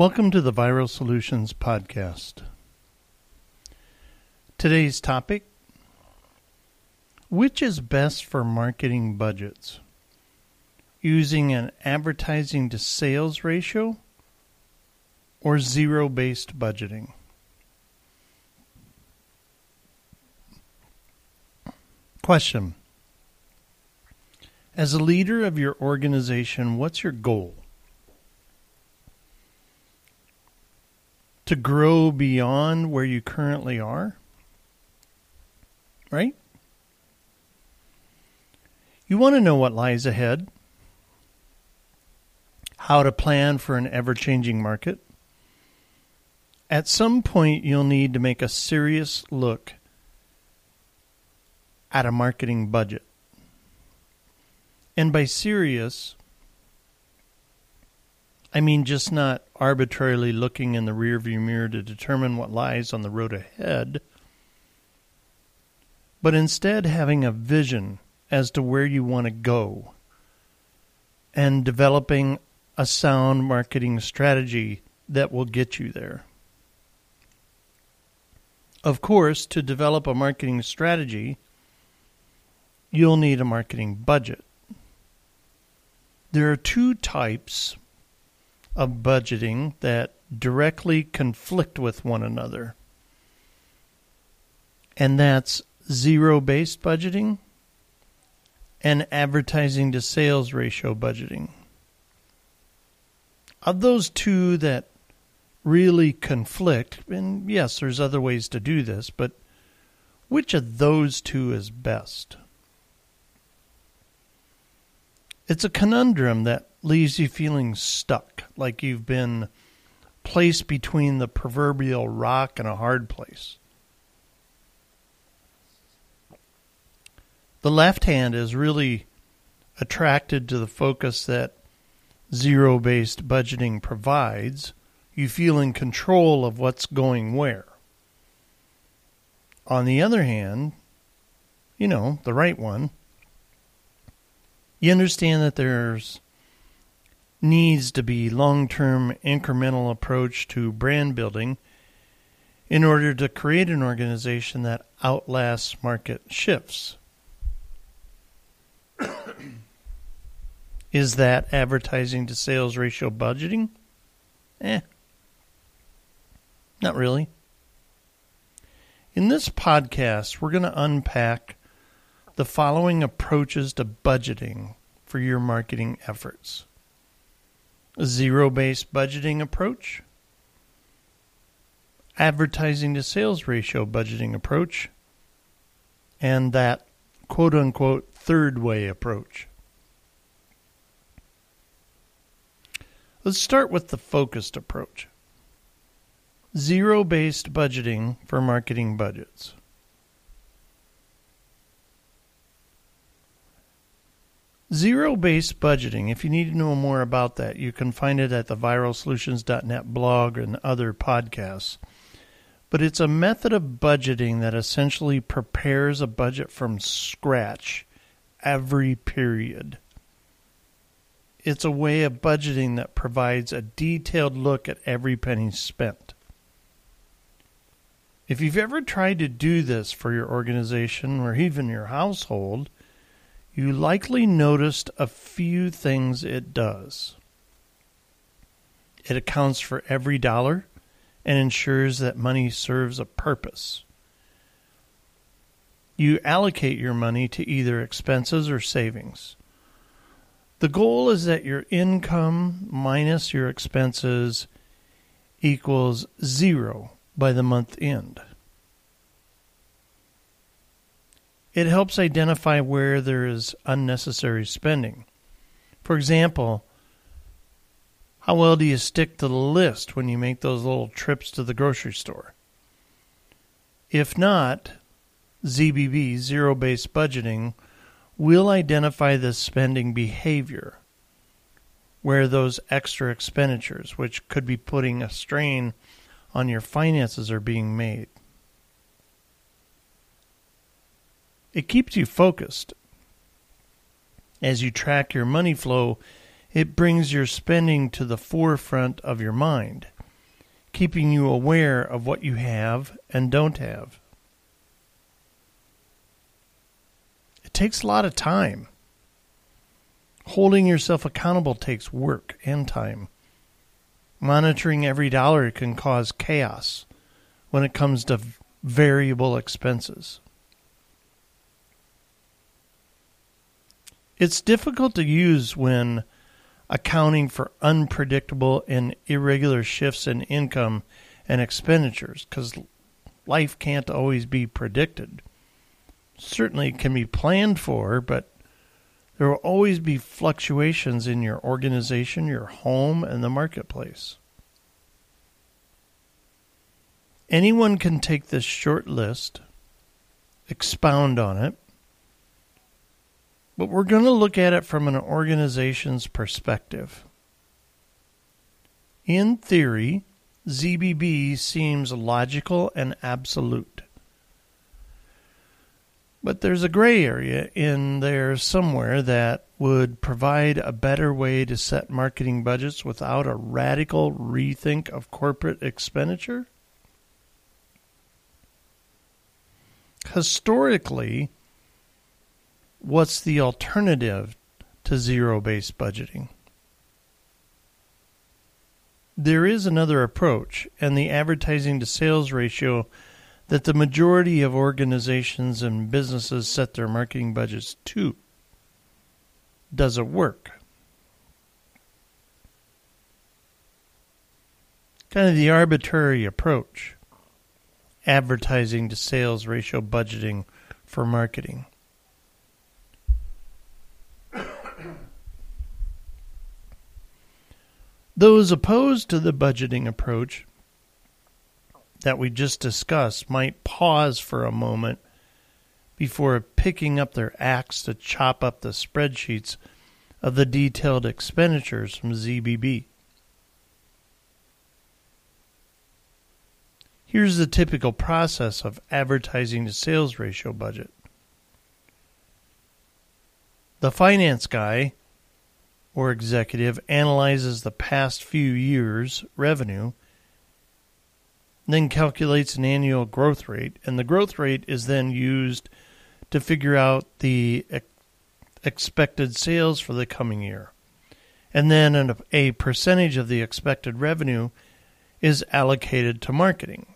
Welcome to the Viral Solutions Podcast. Today's topic Which is best for marketing budgets? Using an advertising to sales ratio or zero based budgeting? Question As a leader of your organization, what's your goal? To grow beyond where you currently are? Right? You want to know what lies ahead, how to plan for an ever changing market. At some point, you'll need to make a serious look at a marketing budget. And by serious, I mean just not arbitrarily looking in the rearview mirror to determine what lies on the road ahead, but instead having a vision as to where you want to go and developing a sound marketing strategy that will get you there. Of course, to develop a marketing strategy, you'll need a marketing budget. There are two types of budgeting that directly conflict with one another. And that's zero based budgeting and advertising to sales ratio budgeting. Of those two that really conflict, and yes, there's other ways to do this, but which of those two is best? It's a conundrum that leaves you feeling stuck, like you've been placed between the proverbial rock and a hard place. The left hand is really attracted to the focus that zero based budgeting provides. You feel in control of what's going where. On the other hand, you know, the right one, you understand that there's needs to be long-term incremental approach to brand building in order to create an organization that outlasts market shifts. Is that advertising to sales ratio budgeting? Eh. Not really. In this podcast, we're going to unpack the following approaches to budgeting for your marketing efforts zero based budgeting approach, advertising to sales ratio budgeting approach, and that quote unquote third way approach. Let's start with the focused approach. Zero based budgeting for marketing budgets. Zero based budgeting, if you need to know more about that, you can find it at the viralsolutions.net blog and other podcasts. But it's a method of budgeting that essentially prepares a budget from scratch every period. It's a way of budgeting that provides a detailed look at every penny spent. If you've ever tried to do this for your organization or even your household, you likely noticed a few things it does. It accounts for every dollar and ensures that money serves a purpose. You allocate your money to either expenses or savings. The goal is that your income minus your expenses equals zero by the month end. It helps identify where there is unnecessary spending. For example, how well do you stick to the list when you make those little trips to the grocery store? If not, ZBB, zero based budgeting, will identify the spending behavior where those extra expenditures, which could be putting a strain on your finances, are being made. It keeps you focused. As you track your money flow, it brings your spending to the forefront of your mind, keeping you aware of what you have and don't have. It takes a lot of time. Holding yourself accountable takes work and time. Monitoring every dollar can cause chaos when it comes to variable expenses. It's difficult to use when accounting for unpredictable and irregular shifts in income and expenditures because life can't always be predicted. Certainly can be planned for, but there will always be fluctuations in your organization, your home, and the marketplace. Anyone can take this short list, expound on it, but we're going to look at it from an organization's perspective. In theory, ZBB seems logical and absolute. But there's a gray area in there somewhere that would provide a better way to set marketing budgets without a radical rethink of corporate expenditure. Historically, what's the alternative to zero based budgeting? There is another approach, and the advertising to sales ratio that the majority of organizations and businesses set their marketing budgets to. Does it work? Kind of the arbitrary approach advertising to sales ratio budgeting for marketing. Those opposed to the budgeting approach that we just discussed might pause for a moment before picking up their axe to chop up the spreadsheets of the detailed expenditures from ZBB. Here's the typical process of advertising to sales ratio budget. The finance guy or executive analyzes the past few years' revenue then calculates an annual growth rate, and the growth rate is then used to figure out the expected sales for the coming year. And then a percentage of the expected revenue is allocated to marketing.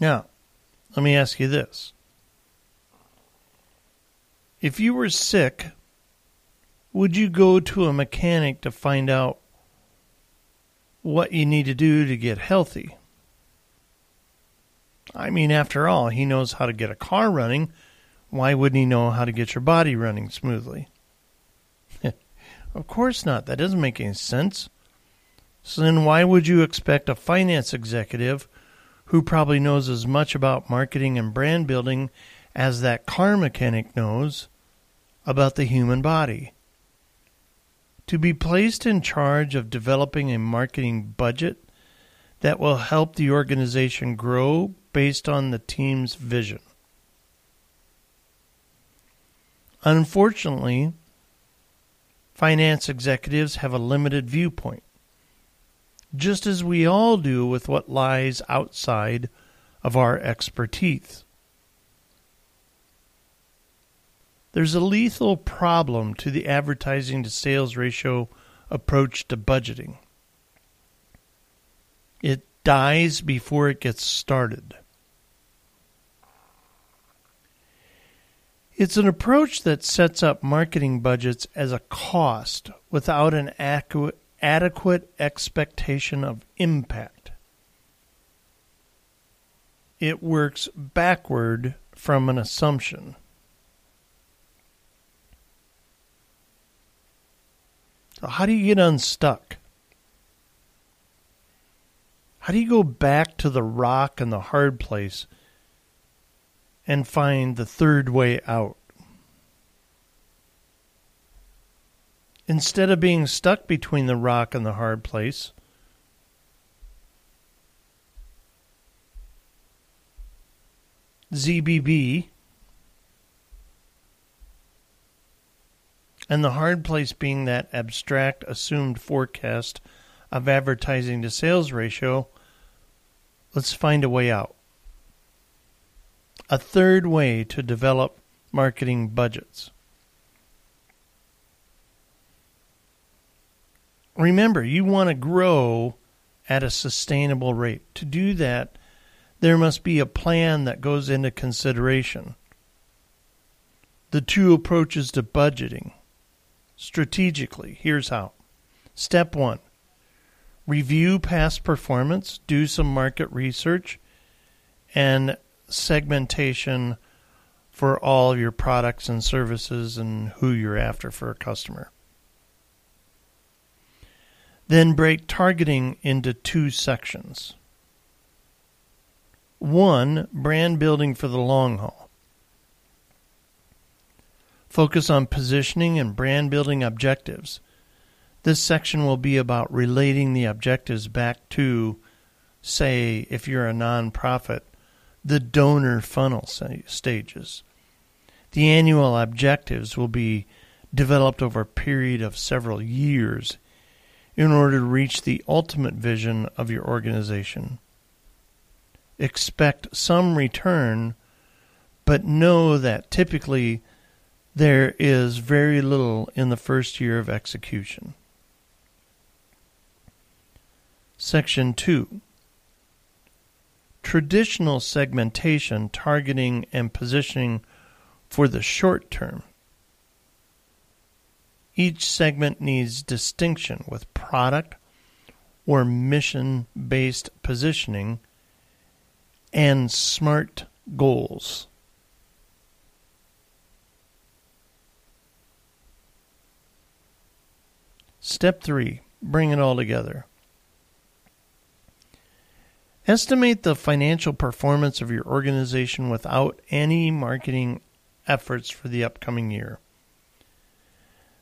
Now, let me ask you this. If you were sick, would you go to a mechanic to find out what you need to do to get healthy. I mean, after all, he knows how to get a car running. Why wouldn't he know how to get your body running smoothly? of course not. That doesn't make any sense. So then, why would you expect a finance executive who probably knows as much about marketing and brand building as that car mechanic knows about the human body? to be placed in charge of developing a marketing budget that will help the organization grow based on the team's vision. Unfortunately, finance executives have a limited viewpoint, just as we all do with what lies outside of our expertise. There's a lethal problem to the advertising to sales ratio approach to budgeting. It dies before it gets started. It's an approach that sets up marketing budgets as a cost without an adequate, expectation of impact. It works backward from an assumption. So, how do you get unstuck? How do you go back to the rock and the hard place and find the third way out? Instead of being stuck between the rock and the hard place, ZBB And the hard place being that abstract assumed forecast of advertising to sales ratio, let's find a way out. A third way to develop marketing budgets. Remember, you want to grow at a sustainable rate. To do that, there must be a plan that goes into consideration. The two approaches to budgeting. Strategically, here's how. Step one review past performance, do some market research, and segmentation for all of your products and services and who you're after for a customer. Then break targeting into two sections. One, brand building for the long haul. Focus on positioning and brand building objectives. This section will be about relating the objectives back to, say, if you're a nonprofit, the donor funnel stages. The annual objectives will be developed over a period of several years in order to reach the ultimate vision of your organization. Expect some return, but know that typically there is very little in the first year of execution. Section 2 Traditional segmentation, targeting, and positioning for the short term. Each segment needs distinction with product or mission based positioning and SMART goals. Step 3 Bring it all together. Estimate the financial performance of your organization without any marketing efforts for the upcoming year.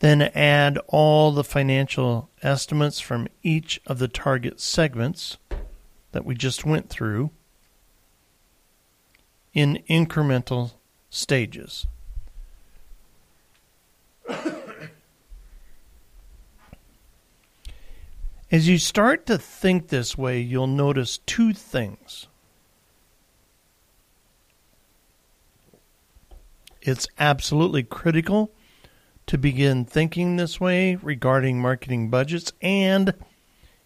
Then add all the financial estimates from each of the target segments that we just went through in incremental stages. As you start to think this way, you'll notice two things. It's absolutely critical to begin thinking this way regarding marketing budgets, and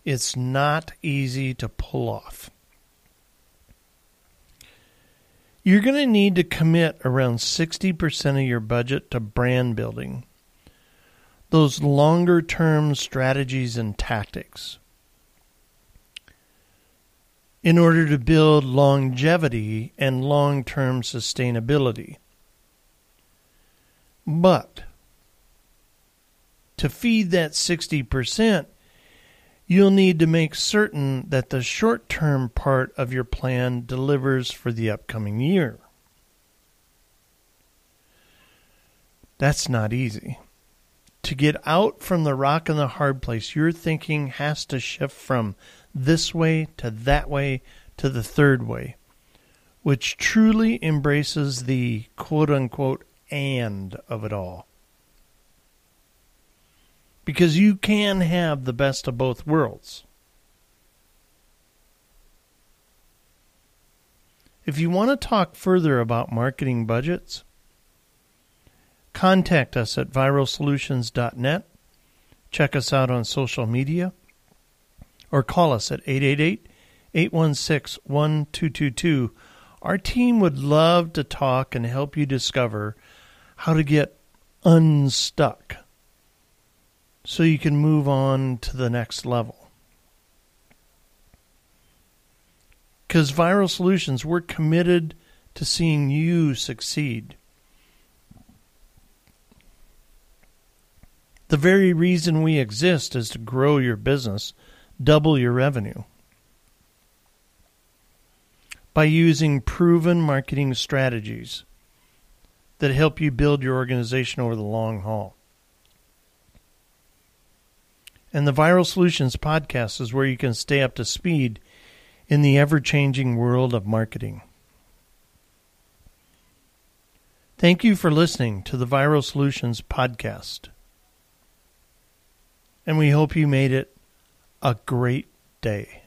it's not easy to pull off. You're going to need to commit around 60% of your budget to brand building, those longer term strategies and tactics. In order to build longevity and long term sustainability. But to feed that 60%, you'll need to make certain that the short term part of your plan delivers for the upcoming year. That's not easy. To get out from the rock and the hard place, your thinking has to shift from this way to that way to the third way, which truly embraces the quote unquote and of it all because you can have the best of both worlds. If you want to talk further about marketing budgets, contact us at viralsolutions.net, check us out on social media, or call us at 888 816 1222. Our team would love to talk and help you discover how to get unstuck so you can move on to the next level. Because Viral Solutions, we're committed to seeing you succeed. The very reason we exist is to grow your business, double your revenue. By using proven marketing strategies that help you build your organization over the long haul. And the Viral Solutions podcast is where you can stay up to speed in the ever changing world of marketing. Thank you for listening to the Viral Solutions podcast. And we hope you made it a great day.